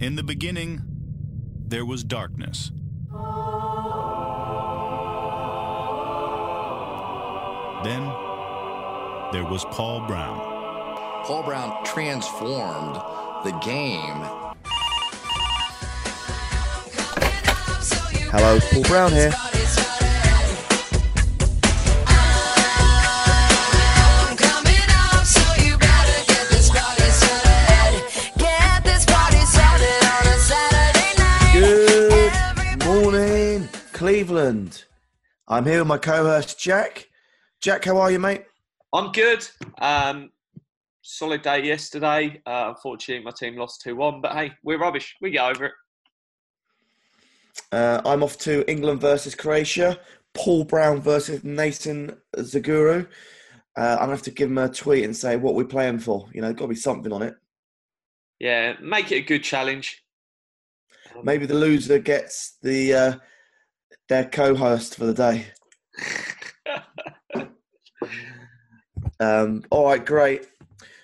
In the beginning, there was darkness. Then, there was Paul Brown. Paul Brown transformed the game. Hello, Paul Brown here. Cleveland. I'm here with my co-host Jack. Jack, how are you, mate? I'm good. Um, solid day yesterday. Uh, unfortunately, my team lost 2 1, but hey, we're rubbish. We get over it. Uh, I'm off to England versus Croatia. Paul Brown versus Nathan Zaguru. Uh, I'm gonna have to give him a tweet and say what we're playing for. You know, got to be something on it. Yeah, make it a good challenge. Maybe the loser gets the uh, their co-host for the day. Um, all right, great.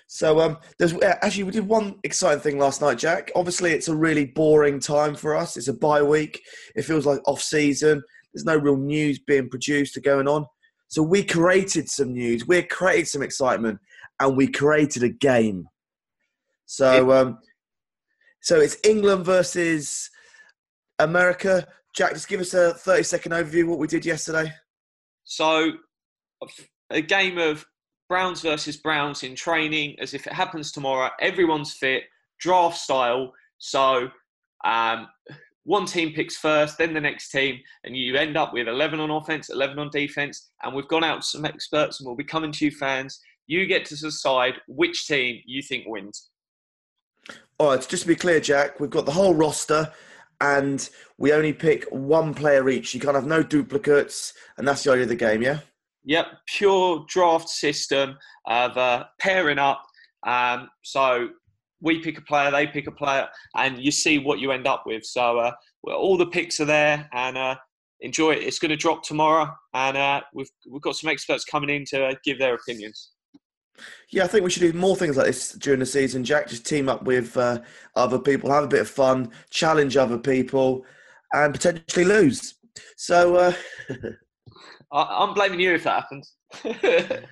So um, there's actually we did one exciting thing last night, Jack. Obviously, it's a really boring time for us. It's a bye week. It feels like off season. There's no real news being produced or going on. So we created some news. We created some excitement, and we created a game. So um, so it's England versus America. Jack, just give us a 30 second overview of what we did yesterday. So, a game of Browns versus Browns in training, as if it happens tomorrow. Everyone's fit, draft style. So, um, one team picks first, then the next team, and you end up with 11 on offense, 11 on defense. And we've gone out to some experts, and we'll be coming to you fans. You get to decide which team you think wins. All right, just to be clear, Jack, we've got the whole roster and we only pick one player each. You can't have no duplicates, and that's the idea of the game, yeah? Yep, pure draft system of uh, pairing up. Um, so we pick a player, they pick a player, and you see what you end up with. So uh, all the picks are there, and uh, enjoy it. It's going to drop tomorrow, and uh, we've we've got some experts coming in to uh, give their opinions. Yeah, I think we should do more things like this during the season, Jack. Just team up with uh, other people, have a bit of fun, challenge other people, and potentially lose. So, uh, I, I'm blaming you if that happens.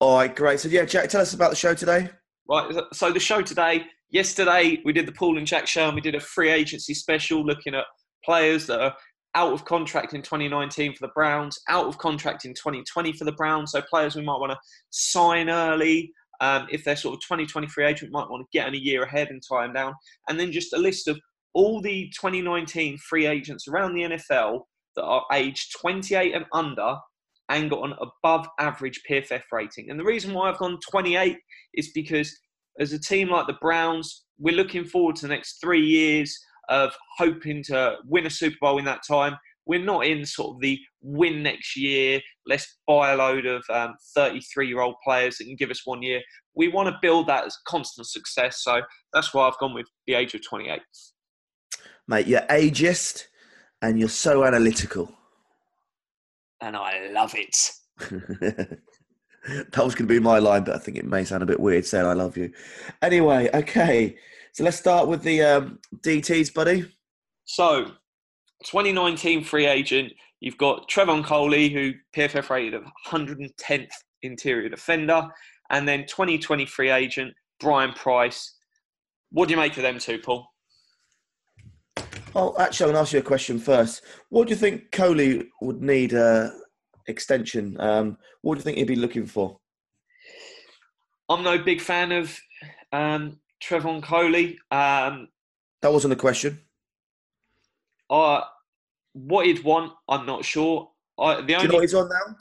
all right, great. So, yeah, Jack, tell us about the show today. Right. So the show today, yesterday we did the Paul and Jack show, and we did a free agency special looking at players that are out of contract in 2019 for the Browns, out of contract in 2020 for the Browns. So players we might want to sign early. Um, if they're sort of 2023 agent, might want to get in a year ahead and tie them down. And then just a list of all the 2019 free agents around the NFL that are aged 28 and under and got an above average PFF rating. And the reason why I've gone 28 is because as a team like the Browns, we're looking forward to the next three years of hoping to win a Super Bowl in that time. We're not in sort of the win next year, let's buy a load of 33 um, year old players that can give us one year. We want to build that as constant success. So that's why I've gone with the age of 28. Mate, you're ageist and you're so analytical. And I love it. that was going to be my line, but I think it may sound a bit weird saying I love you. Anyway, okay. So let's start with the um, DTs, buddy. So, 2019 free agent, you've got Trevon Coley, who PFF rated of 110th interior defender, and then 2020 free agent Brian Price. What do you make of them two, Paul? Well, actually, I'm going to ask you a question first. What do you think Coley would need a extension? Um, what do you think he'd be looking for? I'm no big fan of um, Trevon Coley. Um, that wasn't a question. Uh, what he'd want, I'm not sure. I, the do you know he's on now?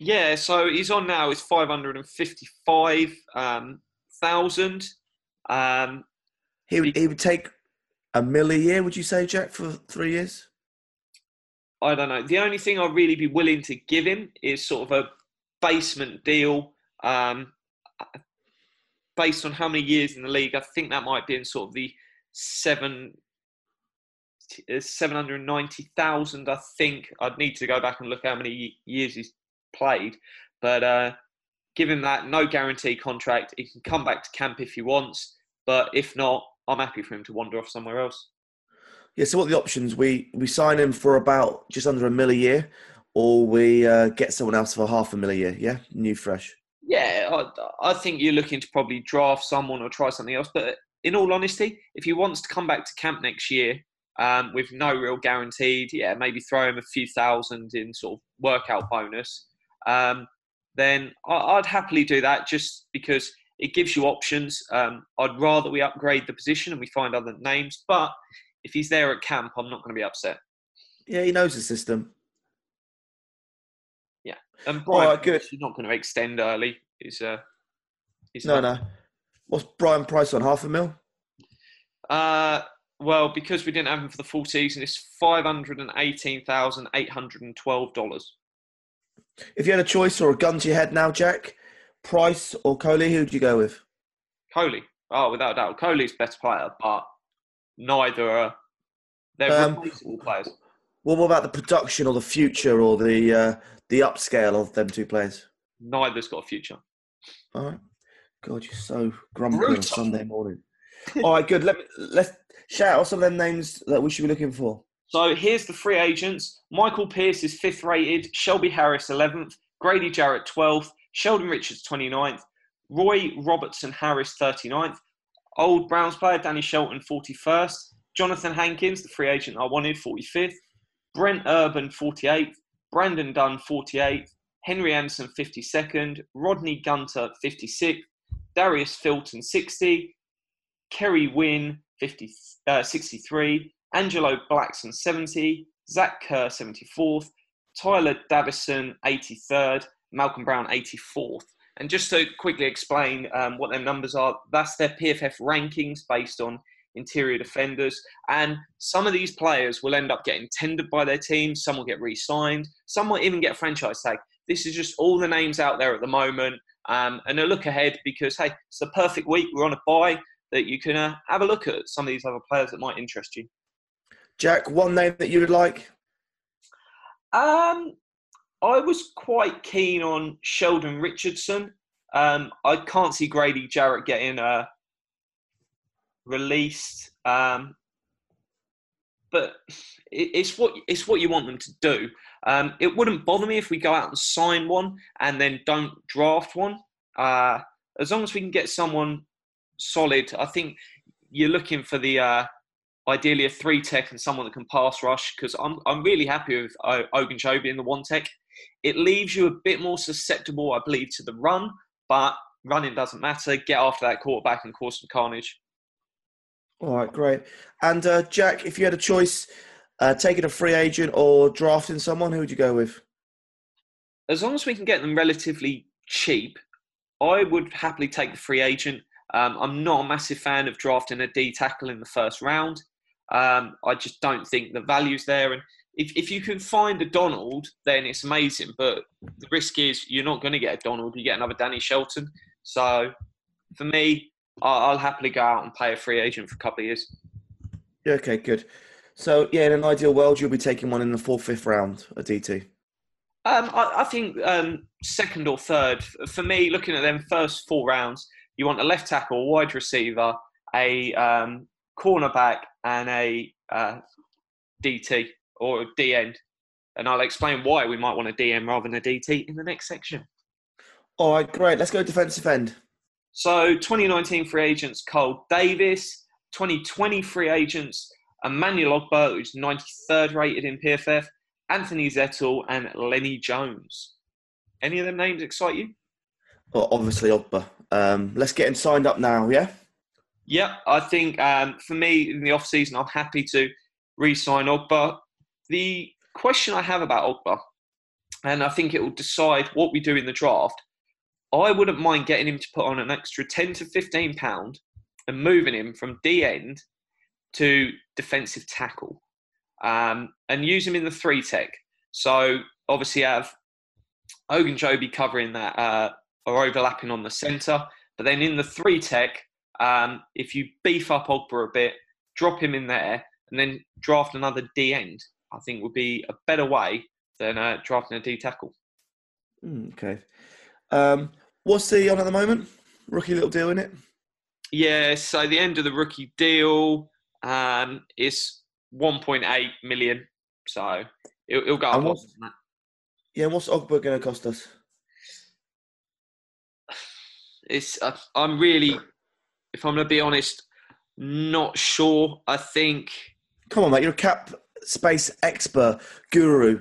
Yeah, so he's on now is 555 um. Um, he would, he would take a mill a year, would you say, Jack, for three years? I don't know. The only thing I'd really be willing to give him is sort of a basement deal. Um, based on how many years in the league, I think that might be in sort of the seven. 790,000, I think. I'd need to go back and look how many years he's played. But uh, give him that no guarantee contract. He can come back to camp if he wants. But if not, I'm happy for him to wander off somewhere else. Yeah. So what are the options? We we sign him for about just under a mil a year, or we uh, get someone else for half a mil a year. Yeah, new fresh. Yeah, I, I think you're looking to probably draft someone or try something else. But in all honesty, if he wants to come back to camp next year um, with no real guaranteed, yeah, maybe throw him a few thousand in sort of workout bonus, um, then I, would happily do that just because it gives you options. Um, I'd rather we upgrade the position and we find other names, but if he's there at camp, I'm not going to be upset. Yeah, he knows the system. Yeah, and Brian, right, good. You're not going to extend early. Is uh, no, no. What's Brian Price on half a mil? Uh, well, because we didn't have him for the full season, it's five hundred and eighteen thousand eight hundred and twelve dollars. If you had a choice or a gun to your head now, Jack, Price or Coley, who'd you go with? Coley. Oh, without a doubt, Coley's best player, but neither are they're um, replaceable players. Well, what about the production or the future or the uh, the upscale of them two players? Neither's got a future. All right. God, you're so grumpy Brutal. on Sunday morning. All right, good. Let me let's shout out some of them names that we should be looking for. So here's the free agents. Michael Pierce is fifth rated, Shelby Harris 11th, Grady Jarrett 12th, Sheldon Richards 29th, Roy Robertson Harris 39th, old Browns player Danny Shelton 41st, Jonathan Hankins, the free agent I wanted, 45th, Brent Urban 48th, Brandon Dunn 48th, Henry Anderson 52nd, Rodney Gunter 56th, Darius Philon 60, Kerry Wynn 50, uh, 63, Angelo Blackson 70, Zach Kerr 74th, Tyeler Davison 83rd, Malcolm Brown 84th. And just to quickly explain um, what their numbers are, that's their PFF rankings based on interior defenders. And some of these players will end up getting tendered by their team, some will get re signed, some will even get a franchise tag. This is just all the names out there at the moment. Um, and a look ahead because, hey, it's the perfect week. We're on a buy that you can uh, have a look at some of these other players that might interest you. Jack, one name that you would like? Um, I was quite keen on Sheldon Richardson. Um, I can't see Grady Jarrett getting uh, released, um, but it, it's what it's what you want them to do. Um, it wouldn't bother me if we go out and sign one and then don't draft one. Uh, as long as we can get someone solid, I think you're looking for the uh, ideally a three tech and someone that can pass rush because I'm I'm really happy with uh, Ogunjobi in the one tech. It leaves you a bit more susceptible, I believe, to the run, but running doesn't matter. Get after that quarterback and cause some carnage. All right, great. And uh, Jack, if you had a choice, uh, taking a free agent or drafting someone, who would you go with? As long as we can get them relatively cheap, I would happily take the free agent. Um, I'm not a massive fan of drafting a D tackle in the first round. Um, I just don't think the value's there. And if, if you can find a Donald, then it's amazing. But the risk is you're not going to get a Donald. You get another Danny Shelton. So for me, I'll happily go out and pay a free agent for a couple of years. Yeah, okay, good. So yeah, in an ideal world, you'll be taking one in the fourth, fifth round, a DT. Um, I, I, think um, second or third. For me, looking at them first four rounds, you want a left tackle, wide receiver, a um, cornerback, and a uh, DT or a D end. And I'll explain why we might want a DM rather than a DT in the next section. All right, great. Let's go defensive end. So 2019 free agents, Cole Davis. 2020 free agents, Emmanuel Ogbah, who's 93rd rated in PFF, Anthony Zettel, and Lenny Jones. Any of them names excite you? Well, obviously Ogbah. Um, let's get him signed up now, yeah? Yeah, I think um, for me in the off season, I'm happy to re-sign Ogbah. The question I have about Ogbah, and I think it will decide what we do in the draft. I wouldn't mind getting him to put on an extra 10 to 15 pound and moving him from D end to defensive tackle um, and use him in the three tech. So obviously have Ogunjobi covering that uh, or overlapping on the centre, but then in the three tech, um, if you beef up Ogbah a bit, drop him in there, and then draft another D end, I think would be a better way than uh, drafting a D tackle. Mm, okay. Um, what's he on at the moment? Rookie little deal in it. Yeah, so the end of the rookie deal um, is 1.8 million. So it'll, it'll go up. And more what's- that. Yeah, what's Ogbah going to cost us? It's uh, I'm really, if I'm going to be honest, not sure. I think Come on, mate. You're a cap space expert guru.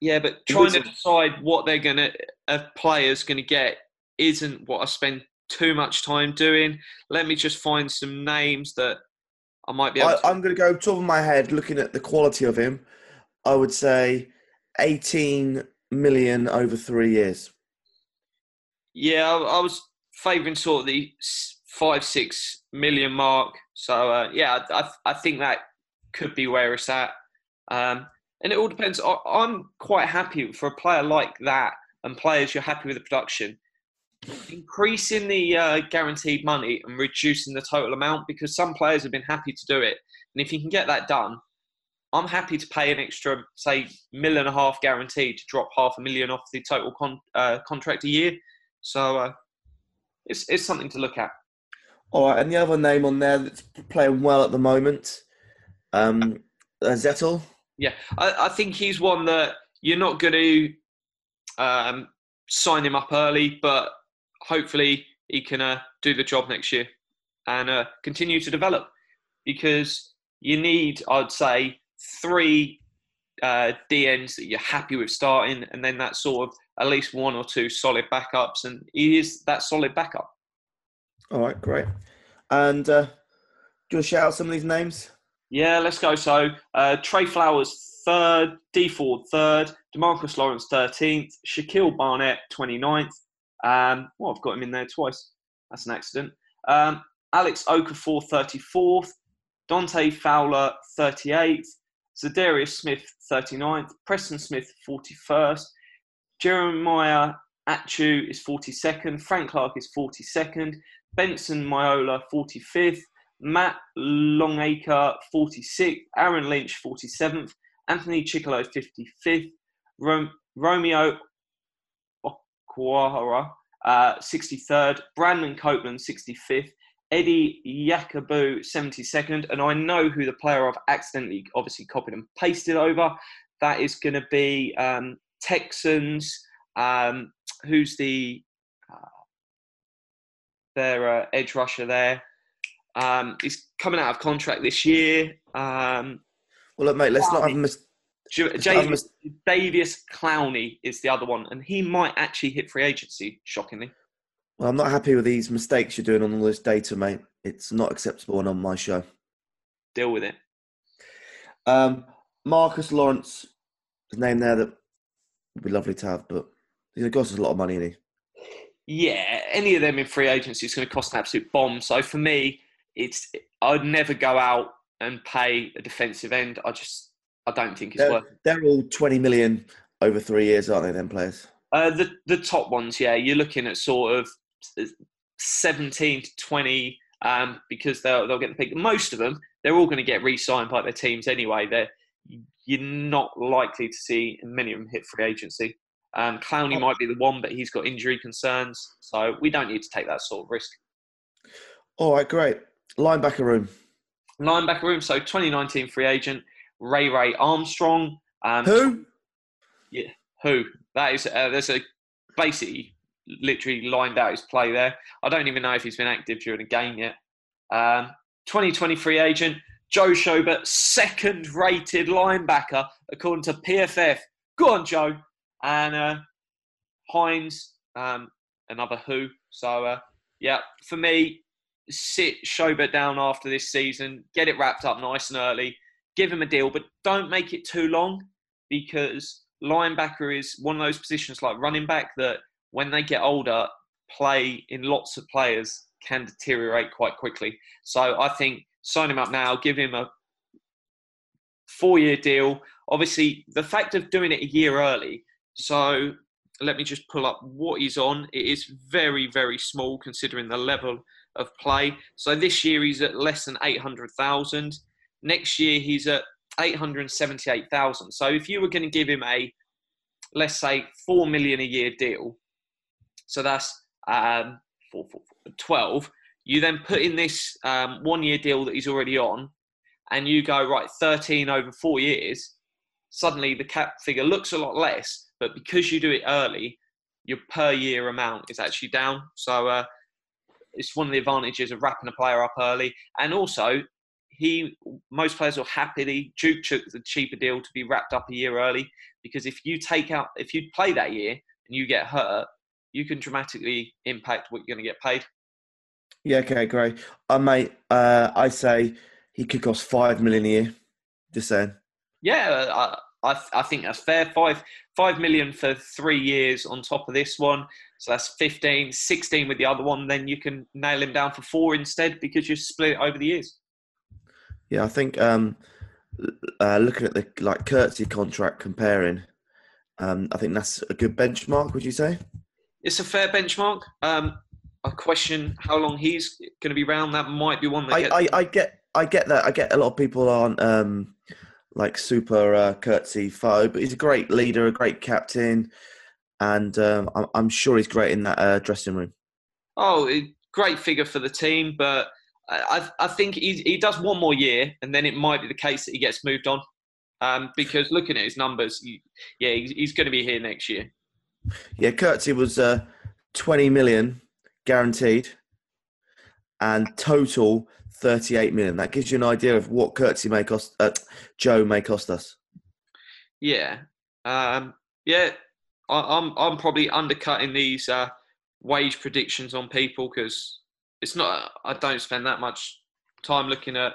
yeah, but trying to decide what they're going to a player's going to get isn't what I spend too much time doing. Let me just find some names that I might be able I, to. I'm going to go top of my head looking at the quality of him. I would say 18 million over three years. Yeah, I, I was favouring sort of the five six million mark. So uh, yeah, I, I I think that could be where it's at. Um, and it all depends. I, I'm quite happy for a player like that and players you're happy with the production. Increasing the uh, guaranteed money and reducing the total amount because some players have been happy to do it. And if you can get that done, I'm happy to pay an extra, say, million and a half guaranteed to drop half a million off the total con- uh, contract a year. So uh, it's, it's something to look at. All right, and the other name on there that's playing well at the moment, um, uh, Zettel. Yeah, I, I think he's one that you're not going to um, sign him up early, but hopefully he can uh, do the job next year and uh, continue to develop because you need, I'd say, three uh, DNs that you're happy with starting, and then that sort of at least one or two solid backups, and he is that solid backup. All right, great. And uh, do you want to shout out some of these names? Yeah, let's go. So uh, Trey Flowers third, Dee Ford third, Demarcus Lawrence 13th, Shaquil Barrett 29th. Um, well, I've got him in there twice. That's an accident. Um, Alex Okafor 34th, Dante Fowler 38th, Za'Darius Smith 39th, Preston Smith 41st, Jeremiah Attaochu is 42nd, Frank Clark is 42nd, Benson Mayowa 45th, Matt Longacre 46th, Aaron Lynch 47th, Anthony Chickillo 55th, Rom- Romeo Okwara uh, 63rd, Brandon Copeland 65th, Eddie Yarbrough 72nd, and I know who the player I've accidentally obviously copied and pasted over. That is going to be um, Texans. Um, who's the uh, their uh, edge rusher there? Um, he's coming out of contract this year. Um, Well, look, mate, let's not have a mis- J- let's not have a Javius mis- Davius Clowney is the other one, and he might actually hit free agency. Shockingly, Well, I'm not happy with these mistakes you're doing on all this data, mate. It's not acceptable and on my show. deal with it. Um, Marcus Lawrence, his name there that would be lovely to have, but he's going to cost us a lot of money, isn't he? Yeah, any of them in free agency is going to cost an absolute bomb. So for me, it's I'd never go out and pay a defensive end. I just I don't think it's They're, worth. they're all 20 million over three years, aren't they, Then players? Uh, the the top ones, yeah, you're looking at sort of 17 to 20 um, because they'll they'll get the pick. Most of them, they're all going to get re-signed by their teams anyway. They're you're not likely to see many of them hit free agency. Um, Clowney might be the one, but he's got injury concerns, so we don't need to take that sort of risk. All right, great. Linebacker room. Linebacker room, so 2019 free agent Ray Ray Armstrong. Um, Who? Who? That is, uh, there's a basically literally lined out his play there. I don't even know if he's been active during a game yet. Um, 2020 free agent Joe Schobert, second rated linebacker according to PFF. Go on, Joe. And uh, Hines, um, another who. So, uh, yeah, for me, sit Schobert down after this season, get it wrapped up nice and early, give him a deal, but don't make it too long because linebacker is one of those positions like running back that when they get older, play in lots of players can deteriorate quite quickly. So I think sign him up now, give him a four year deal. Obviously, the fact of doing it a year early, so let me just pull up what he's on. It is very, very small considering the level of play. So this year he's at less than 800,000. Next year he's at 878,000. So if you were going to give him a, let's say, 4 million a year deal, so that's um, four, four, four, 12, You then put in this um, one year deal that he's already on, and you go, right, 13 over four years, suddenly the cap figure looks a lot less, but because you do it early, your per year amount is actually down. So uh, it's one of the advantages of wrapping a player up early. And also, he most players will happily Duke took the cheaper deal to be wrapped up a year early because if you take out if you play that year and you get hurt, you can dramatically impact what you're going to get paid. Yeah, okay, great. Uh, mate, uh, I say he could cost five million a year. Just saying. Yeah, I, I, I think that's fair. Five five million for three years on top of this one. So that's 15, 16 with the other one. Then you can nail him down for four instead because you split it over the years. Yeah, I think um, uh, looking at the like Kirksey contract comparing, um, I think that's a good benchmark. Would you say? It's a fair benchmark. Um, I question how long he's going to be around. That might be one that. I, gets- I, I get I get that. I get a lot of people aren't um, like super uh, Kirksey foe, but he's a great leader, a great captain, and um, I'm, I'm sure he's great in that uh, dressing room. Oh, great figure for the team, but I, I think he, he does one more year, and then it might be the case that he gets moved on. Um, because looking at his numbers, he, yeah, he's, he's going to be here next year. Yeah, Kirksey was uh, 20 million guaranteed, and total 38 million. That gives you an idea of what Kirksey may cost. Uh, Joe may cost us. Yeah, um, yeah. I, I'm I'm probably undercutting these uh, wage predictions on people because it's not. I don't spend that much time looking at.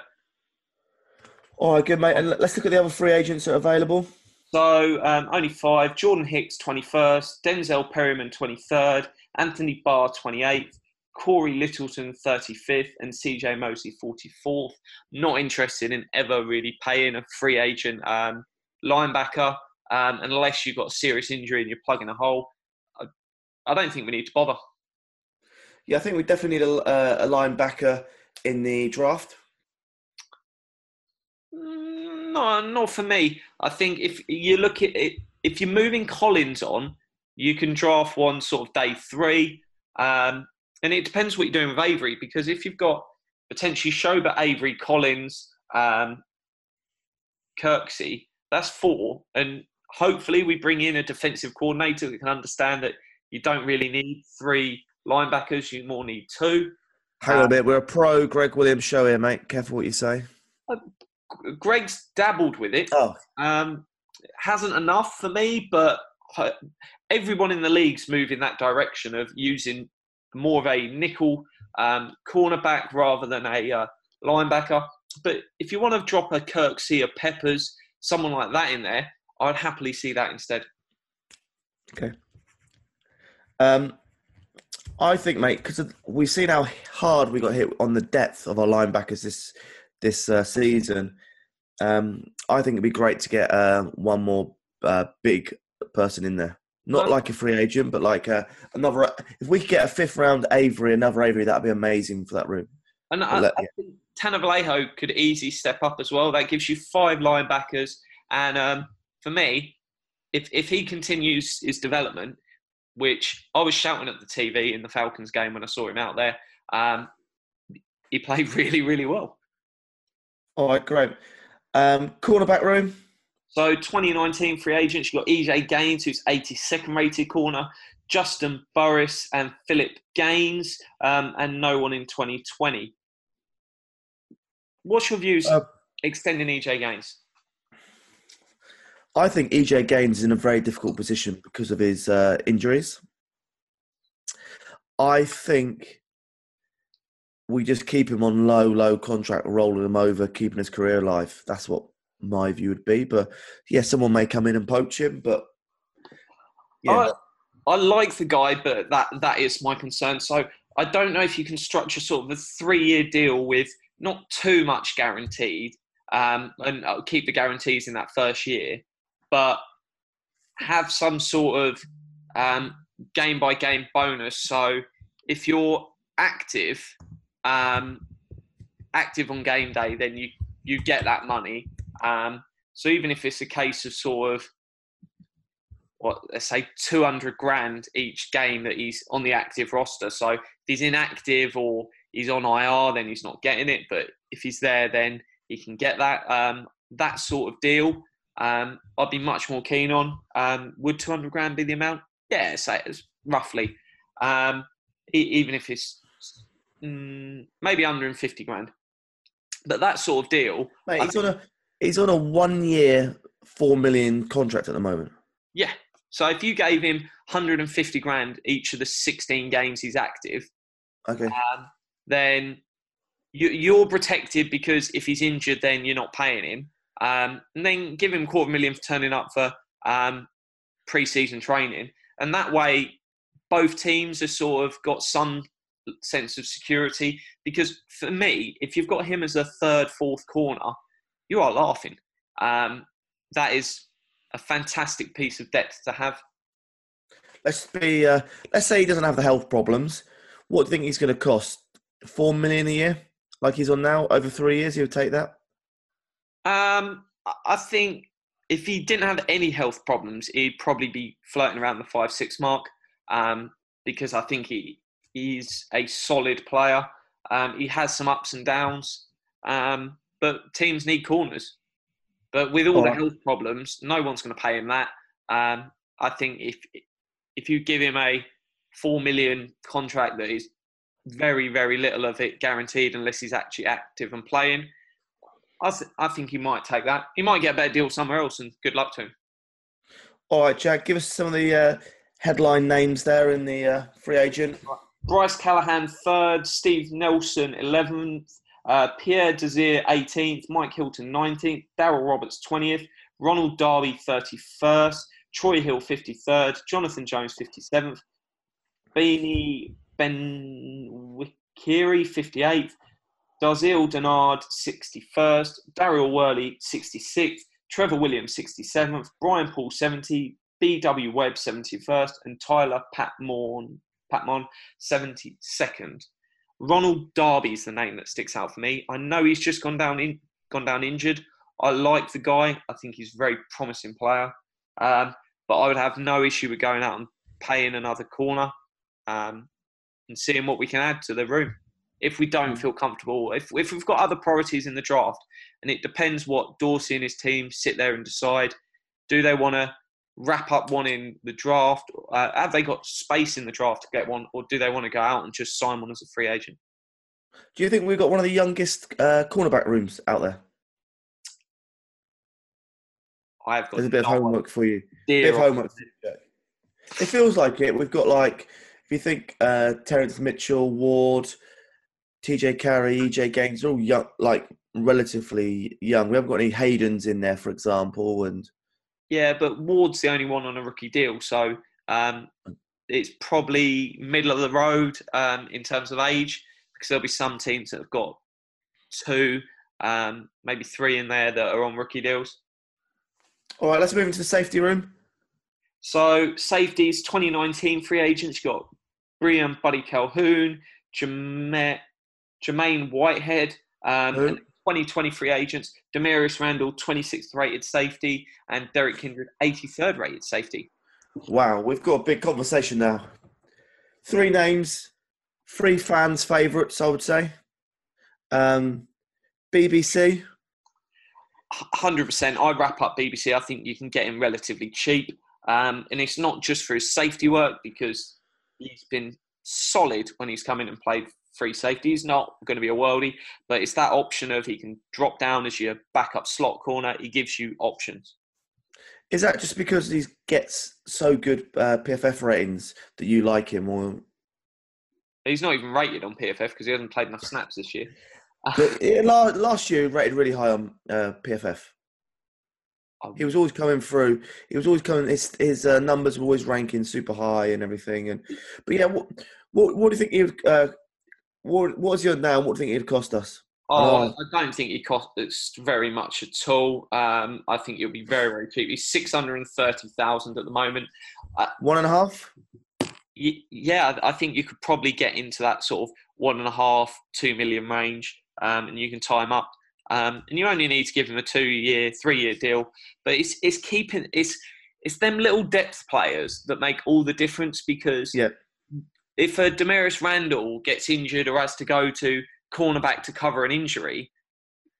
All right, good mate. And let's look at the other free agents that are available. So um, only five: Jordan Hicks, twenty-first; Denzel Perryman, twenty-third; Anthony Barr, twenty-eighth; Cory Littleton, thirty-fifth; and CJ Mosley, forty-fourth. Not interested in ever really paying a free agent um, linebacker um, unless you've got a serious injury and you're plugging a hole. I, I don't think we need to bother. Yeah, I think we definitely need a, uh, a linebacker in the draft. Mm, No, not for me. I think if you look at it, if you're moving Collins on, you can draft one sort of day three. Um, and it depends what you're doing with Avery, because if you've got potentially Schober, Avery, Collins, um, Kirksey, that's four. And hopefully we bring in a defensive coordinator that can understand that you don't really need three linebackers, you more need two. Hang on a minute. We're a pro Gregg Williams show here, mate. Careful what you say. Gregg's dabbled with it. Oh, Um, hasn't enough for me, but uh, everyone in the league's moving that direction of using more of a nickel um, cornerback rather than a uh, linebacker. But if you want to drop a Kirksey, a Peppers, someone like that in there, I'd happily see that instead. okay. Um, I think, mate, because we've seen how hard we got hit on the depth of our linebackers this this uh, season. Um, I think it'd be great to get uh, one more uh, big person in there. Not like a free agent, but like uh, another. If we could get a fifth round Avery, another Avery, that'd be amazing for that room. And I, Let- I think Tanner Vallejo could easily step up as well. That gives you five linebackers. And um, for me, if, if he continues his development, which I was shouting at the TV in the Falcons game when I saw him out there, um, he played really, really well. All right, great. Um, cornerback room. So 2019 free agents, you've got EJ Gaines, who's 82nd rated corner, Justin Burris and Philip Gaines, um, and no one in 2020. What's your views Uh, extending EJ Gaines? I think EJ Gaines is in a very difficult position because of his uh, injuries. I think we just keep him on low, low contract, rolling him over, keeping his career alive. That's what my view would be. But yeah, someone may come in and poach him. But yeah, I, I like the guy, but that that is my concern. So I don't know if you can structure sort of a three-year deal with not too much guaranteed, um, and uh, keep the guarantees in that first year, but have some sort of um, game by game bonus. So if you're active, um, active on game day, then you you get that money. Um, so even if it's a case of sort of what let's say 200 grand each game that he's on the active roster. So if he's inactive or he's on IR, then he's not getting it. But if he's there, then he can get that. Um, that sort of deal, um, I'd be much more keen on. Um, would 200 grand be the amount? Yeah, say it's roughly. Um, e- even if it's mm, maybe 150 grand. But that sort of deal, Mate, he's on a he's on a one year four million contract at the moment. yeah. So if you gave him 150 grand each of the 16 games he's active, Okay. um, then you, you're protected because if he's injured, then you're not paying him. Um, and then give him quarter million for turning up for um, pre-season training, and that way, both teams have sort of got some sense of security. Because for me, if you've got him as a third, fourth corner, you are laughing. Um, that is a fantastic piece of depth to have. Let's be. Uh, let's say he doesn't have the health problems. What do you think he's going to cost? Four million a year, like he's on now, over three years. He'll take that. Um, I- think if he didn't have any health problems, he'd probably be floating around the five six mark. Um, because I think he he's a solid player. Um, he has some ups and downs, um, but teams need corners. But with all the Alright. health problems, no one's going to pay him that. Um, I think if if you give him a four million contract that is very very little of it guaranteed unless he's actually active and playing, I, th- I think he might take that. He might get a better deal somewhere else, and good luck to him. All right, Jack, give us some of the uh, headline names there in the uh, free agent. Bryce Callahan, third. Steve Nelson, 11th. Uh, Pierre Desir, 18th. Mike Hilton, 19th. Darryl Roberts, 20th. Ronald Darby, 31st. Troy Hill, 53rd. Jonathan Jones, 57th. Beanie Ben Wikiri, 58th. Darqueze Dennard, 61st. Daryl Worley, 66th. Trevor Williams, 67th. Brian Poole, 70. B.W. Webb, 71st. And Tyler Patmon, Patmon 72nd. Ronald Darby's the name that sticks out for me. I know he's just gone down in, gone down injured. I like the guy. I think he's a very promising player. Um, but I would have no issue with going out and paying another corner um, and seeing what we can add to the room. If we don't feel comfortable, if, if we've got other priorities in the draft, and it depends what Dorsey and his team sit there and decide. Do they want to wrap up one in the draft? Uh, have they got space in the draft to get one, or do they want to go out and just sign one as a free agent? Do you think we've got one of the youngest uh, cornerback rooms out there? I have got There's a bit of homework for you. Bit of homework. for you, Jack. It feels like it. We've got like, if you think uh, Terrance Mitchell, Ward, TJ Carrie, EJ Gaines, they're all young, like relatively young. We haven't got any Haydens in there, for example, and Yeah, but Ward's the only one on a rookie deal, so um, it's probably middle of the road um, in terms of age because there'll be some teams that have got two, um, maybe three in there that are on rookie deals. all right. Let's move into the safety room. So safeties, 2019 free agents. You got Briean Boddy-Calhoun, Jermaine, Jermaine Whitehead, um, Who? and 2020 free agents. Damarious Randall, 26th rated safety, and Derrick Kindred, 83rd rated safety. Wow, we've got a big conversation now. Three names, three fans' favourites, I would say. Um, BBC. hundred percent. I wrap up BBC. I think you can get him relatively cheap, um, and it's not just for his safety work because he's been solid when he's come in and played free safety. He's not going to be a worldie, but it's that option of he can drop down as your backup slot corner. He gives you options. Is that just because he gets so good uh, PFF ratings that you like him, or He's not even rated on PFF because he hasn't played enough snaps this year. But, yeah, last year he rated really high on uh, PFF? He was always coming through. He was always coming. His his uh, numbers were always ranking super high and everything. And but yeah, what what, what do you think he would? Uh, what what is your now? What do you think it'd cost us? Oh. I don't think it costs very much at all. Um, I think it'll be very, very cheap. He's six hundred and thirty thousand at the moment. One and a half. Y- yeah, I think you could probably get into that sort of one and a half, two million range, um, and you can tie him up. Um, and you only need to give him a two-year, three-year deal. But it's it's keeping it's it's them little depth players that make all the difference because Yeah. If a Damarious Randall gets injured or has to go to cornerback to cover an injury,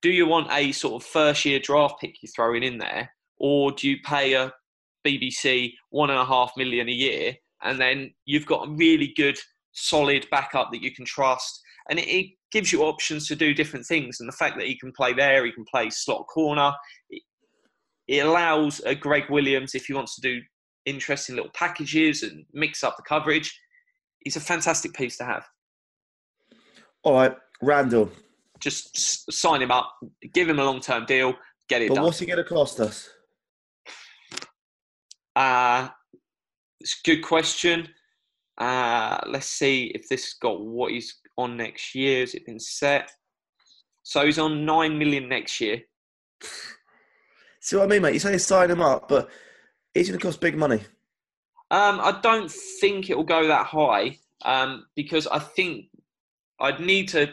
do you want a sort of first year draft pick you're throwing in there, or do you pay a BBC one and a half million a year and then you've got a really good solid backup that you can trust? And it, it gives you options to do different things and the fact that he can play there he can play slot corner it, it allows uh, a Gregg Williams if he wants to do interesting little packages and mix up the coverage he's a fantastic piece to have All right, Randall. just sign him up give him a long-term deal get it But done what's he going to cost us? Uh, it's a good question. Uh, let's see if this got what he's on next year. Has it been set? So he's on nine million next year. See what I mean, mate? You say sign him up, but he's going to cost big money. Um, I don't think it will go that high um, because I think I'd need to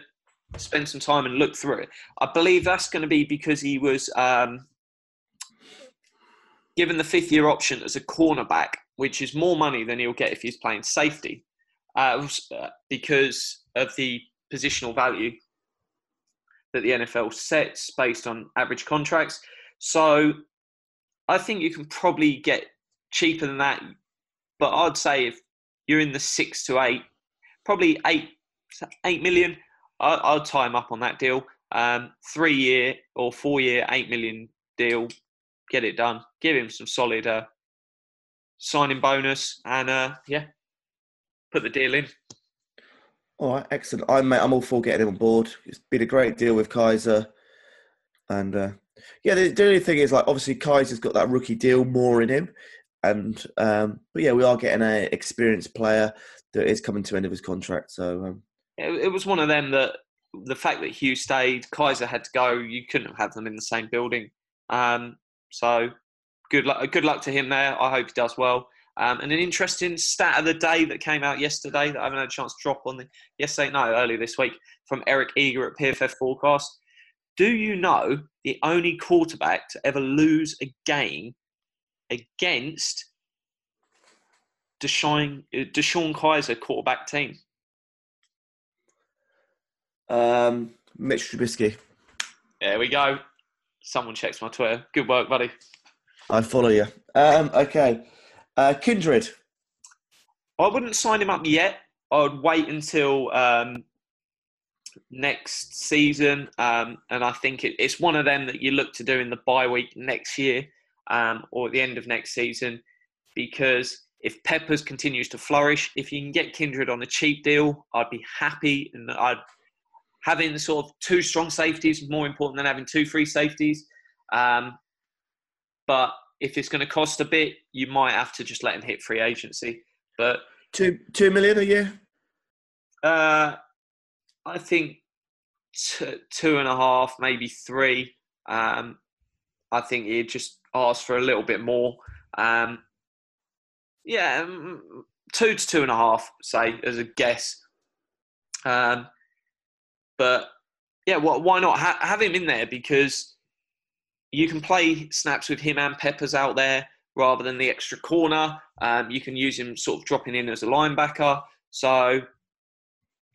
spend some time and look through it. I believe that's going to be because he was um, given the fifth year option as a cornerback, which is more money than he'll get if he's playing safety uh, because of the positional value that the NFL sets based on average contracts. So I think you can probably get cheaper than that. But I'd say if you're in the six to eight, probably eight eight million, I, I'll tie him up on that deal. Um, three year or four year, eight million deal, get it done. Give him some solid uh, signing bonus, and uh, yeah, put the deal in. All right, excellent. I'm I'm all for getting him on board. It's been a great deal with Kizer, and uh, yeah, the, the only thing is like obviously Kizer's got that rookie deal more in him, and um, but yeah, we are getting a experienced player that is coming to end of his contract. So um, It, it was one of them that the fact that Hue stayed, Kizer had to go. You couldn't have them in the same building. Um, so good luck. Good luck to him there. I hope he does well. Um, and an interesting stat of the day that came out yesterday that I haven't had a chance to drop on the yesterday, no, earlier this week from Eric Eager at PFF Forecast. Do you know the only quarterback to ever lose a game against DeShone, uh, DeShone Kizer quarterback team? um, Mitch Trubisky, There we go. Someone checks my Twitter. Good work, buddy. I follow you. Um, okay, uh, Kindred. I wouldn't sign him up yet. I would wait until um, next season, um, and I think it, it's one of them that you look to do in the bye week next year um, or at the end of next season, because if Peppers continues to flourish, if you can get Kindred on a cheap deal, I'd be happy, and I'd having sort of two strong safeties is more important than having two free safeties. Um, but if it's going to cost a bit, you might have to just let him hit free agency. But Two two million a year. uh, I think t- two and a half, maybe three. Um, I think he'd just ask for a little bit more. Um, yeah, two to two and a half, say as a guess. Um, but yeah, wh- why not ha- have him in there because you can play snaps with him and Peppers out there rather than the extra corner. Um, you can use him sort of dropping in as a linebacker. So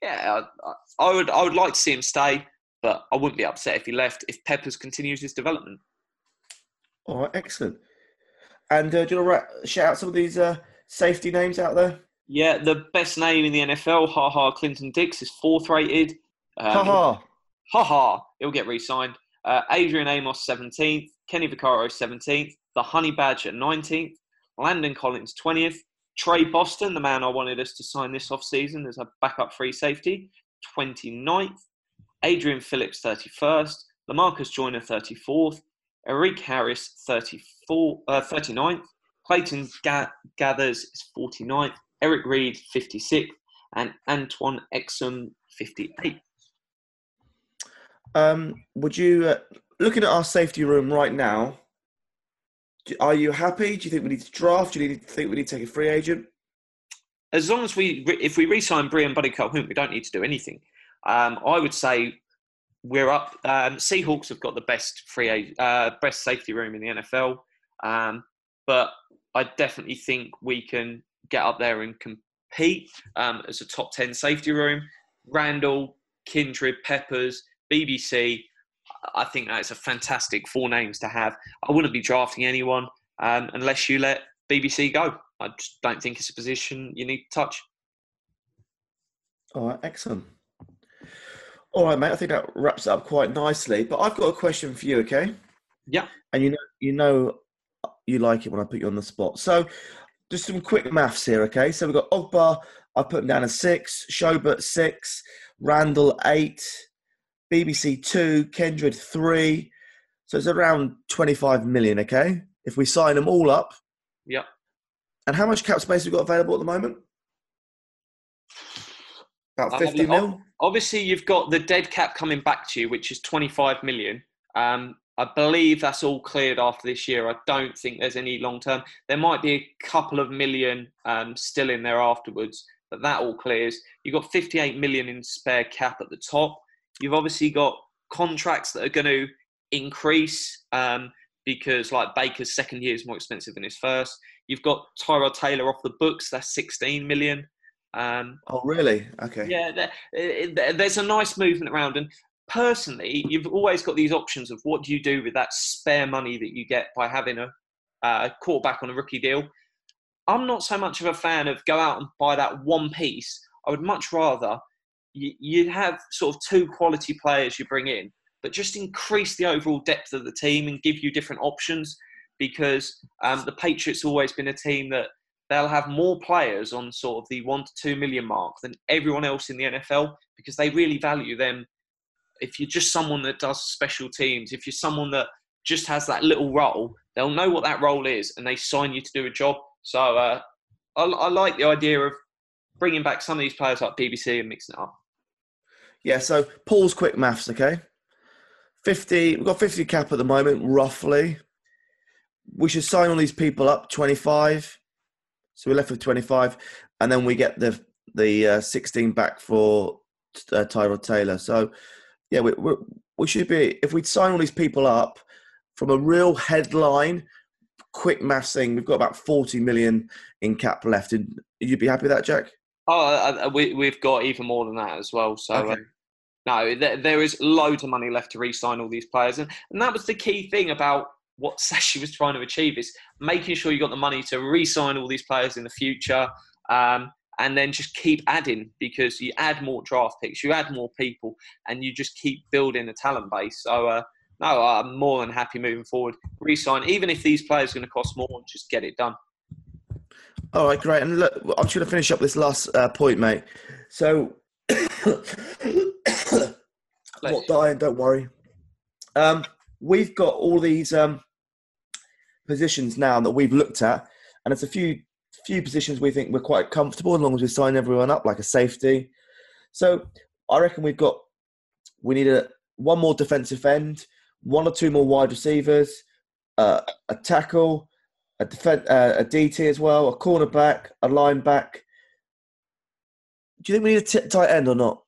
yeah, I, I would I would like to see him stay, but I wouldn't be upset if he left if Peppers continues his development. All right, excellent. And uh, do you want to shout out some of these uh, safety names out there? Yeah, the best name in the NFL, Ha Ha Clinton Dix, is fourth rated. Um, Ha ha. ha ha, he'll get re-signed. Uh, Adrian Amos 17th, Kenny Vaccaro 17th, the Honey Badger 19th, Landon Collins 20th, Tre Boston, the man I wanted us to sign this off-season as a backup free safety, 29th, Adrian Phillips 31st, Lamarcus Joyner 34th, Eric Harris 34, uh, 39th, Clayton Ga- Gathers is 49th, Eric Reid 56th, and Antone Exum 58th. Um, would you, uh, looking at our safety room right now, are you happy? Do you think we need to draft? Do you need, think we need to take a free agent? as long as we if we re-sign Briean Boddy-Calhoun, we don't need to do anything. Um, I would say we're up. Um, Seahawks have got the best free uh, best safety room in the NFL, um, but I definitely think we can get up there and compete um, as a top 10 safety room, Randall, Kindred, Peppers, BBC. I think that's a fantastic four names to have. I wouldn't be drafting anyone um, unless you let BBC go. I just don't think it's a position you need to touch. All right, excellent. All right, mate. I think that wraps it up quite nicely. But I've got a question for you, okay? Yeah. And you know, you know, you like it when I put you on the spot. So, just some quick maths here, okay? So we've got Ogbah. I put him down as six. Schobert six. Randall eight. BBC two. Kindred three. So it's around twenty-five million, okay? If we sign them all up. Yeah. And how much cap space have we got available at the moment? About Um, mil. Obviously, you've got the dead cap coming back to you, which is 25 million. Um, I believe that's all cleared after this year. I don't think there's any long term. There might be a couple of million um, still in there afterwards, but that all clears. You've got 58 million in spare cap at the top. You've obviously got contracts that are going to increase um, because, like Baker's second year is more expensive than his first. You've got Tyrod Taylor off the books. That's 16 million. Um, Oh, really? Okay. yeah, there, there's a nice movement around. And personally, you've always got these options of what do you do with that spare money that you get by having a uh, quarterback on a rookie deal. I'm not so much of a fan of go out and buy that one piece. I would much rather you, you have sort of two quality players you bring in, but just increase the overall depth of the team and give you different options. Because um, the Patriots always been a team that they'll have more players on sort of the one to two million mark than everyone else in the NFL because they really value them. If you're just someone that does special teams, if you're someone that just has that little role, they'll know what that role is and they sign you to do a job. So uh, I, I like the idea of bringing back some of these players like BBC and mixing it up. Yeah, so Paul's quick maths, okay? 50, we've got 50 cap at the moment, roughly. We should sign all these people up, 25. So we're left with 25. And then we get the the uh, 16 back for uh, Tyrod Taylor. So, yeah, we, we, we should be, if we sign all these people up from a real headline, quick maths thing, we've got about 40 million in cap left. And you'd be happy with that, Jack? Oh, uh, we, we've got even more than that as well. So, Okay. um, no, there, there is loads of money left to re-sign all these players, and, and that was the key thing about what Sashi was trying to achieve is making sure you got the money to re-sign all these players in the future, um, and then just keep adding because you add more draft picks, you add more people, and you just keep building a talent base. So, uh, no, I'm more than happy moving forward. Re-sign, even if these players are going to cost more, just get it done. All right, great. And look, I'm just going to finish up this last uh, point, mate. So, not dying, don't worry. Um, we've got all these um, positions now that we've looked at, and it's a few few positions we think we're quite comfortable as long as we sign everyone up, like a safety. So, I reckon we've got we need a one more defensive end, one or two more wide receivers, uh, a tackle, a defen- uh, a DT as well, a cornerback, a lineback. Do you think we need a t- tight end or not?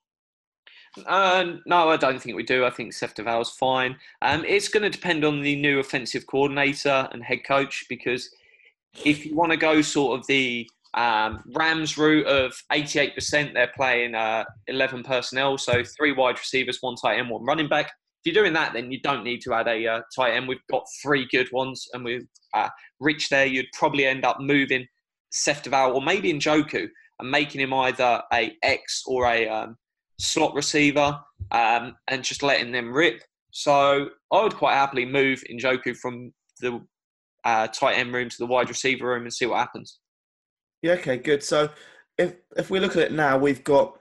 Uh, no, I don't think we do. I think Seth DeValve's fine. Um, it's going to depend on the new offensive coordinator and head coach because if you want to go sort of the um, Rams route of 88%, they're playing uh, 11 personnel, so three wide receivers, one tight end, one running back. If you're doing that, then you don't need to add a uh, tight end. We've got three good ones, and with uh, Rich there, you'd probably end up moving Seth Deval or maybe Njoku and making him either a X or a um, slot receiver um, and just letting them rip. So I would quite happily move Njoku from the uh, tight end room to the wide receiver room and see what happens. Yeah, okay, good. So if if we look at it now, we've got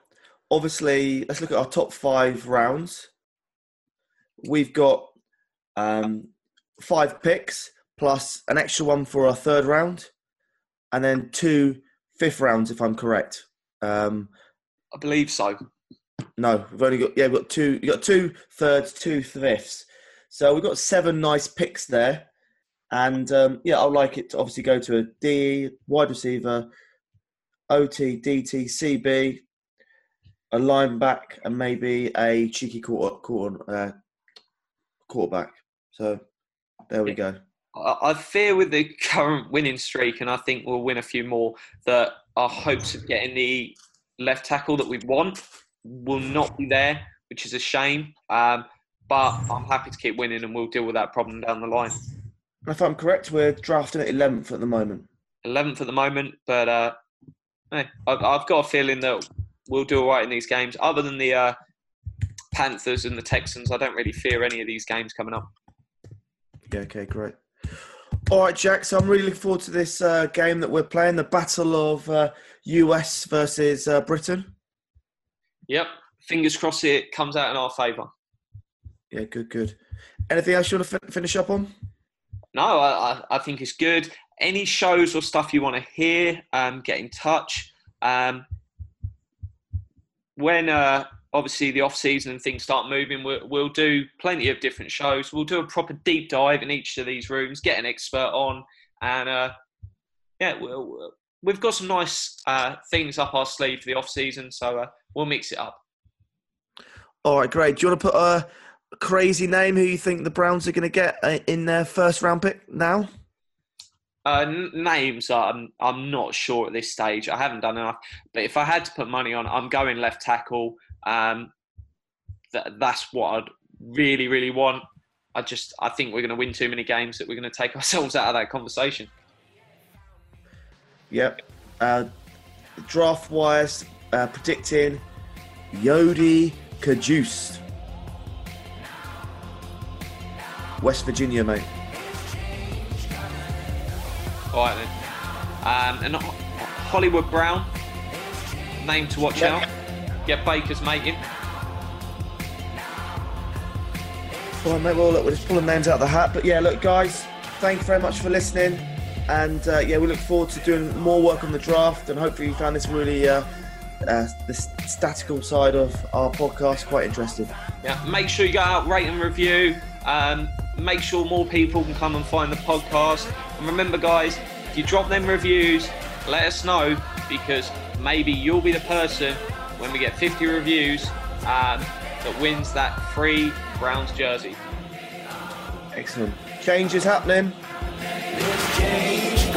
obviously let's look at our top five rounds. We've got um, five picks plus an extra one for our third round, and then two fifth rounds, if I'm correct. Um, I believe so. No, we've only got yeah, we've got two. You got two thirds, two fifths. So we've got seven nice picks there, and um, yeah, I'd like it to obviously go to a D wide receiver, OT, DT, CB, a lineback, and maybe a cheeky quarter, quarter uh, quarterback. So there we go. I I fear with the current winning streak, and I think we'll win a few more, that our hopes of getting the left tackle that we want will not be there, which is a shame. Um, but I'm happy to keep winning, and we'll deal with that problem down the line. If I'm correct, we're drafting at 11th at the moment. 11th at the moment, but uh, hey, I've, I've got a feeling that we'll do all right in these games. Other than the uh, Panthers and the Texans, I don't really fear any of these games coming up. Yeah, okay, great. All right, Jack. So I'm really looking forward to this uh, game that we're playing, the Battle of uh, US versus uh, Britain. Yep. Fingers crossed it comes out in our favour. Yeah, good, good. Anything else you want to fin- finish up on? No, I, I think it's good. Any shows or stuff you want to hear, um, get in touch. Um, when uh, obviously the off season and things start moving, we'll, we'll, do plenty of different shows. We'll do a proper deep dive in each of these rooms, get an expert on, and uh, yeah, we'll, we've got some nice uh, things up our sleeve for the off season, so uh, we'll mix it up. All right, great. Do you want to put a crazy name who you think the Browns are going to get uh, in their first round pick now? Uh, n- names, I'm I'm not sure at this stage. I haven't done enough. But if I had to put money on, I'm going left tackle. Um, th- that's what I'd really, really want. I just I think we're going to win too many games that we're going to take ourselves out of that conversation. Yep. Uh, draft wise, uh, predicting Yodny Cajuste. West Virginia, mate. All right then. Um, and Hollywood Brown, name to watch out. Get Baker's mate in. Well, mate, well, look, we're just pulling names out of the hat. But yeah, look, guys, thank you very much for listening. And uh, yeah, we look forward to doing more work on the draft. And hopefully, you found this really, uh, uh, the statical side of our podcast quite interesting. Yeah, make sure you go out, rate and review. Um, make sure more people can come and find the podcast. And remember, guys, if you drop them reviews, let us know because maybe you'll be the person when we get 50 reviews um, that wins that free Browns jersey. Excellent. Change is happening. There's change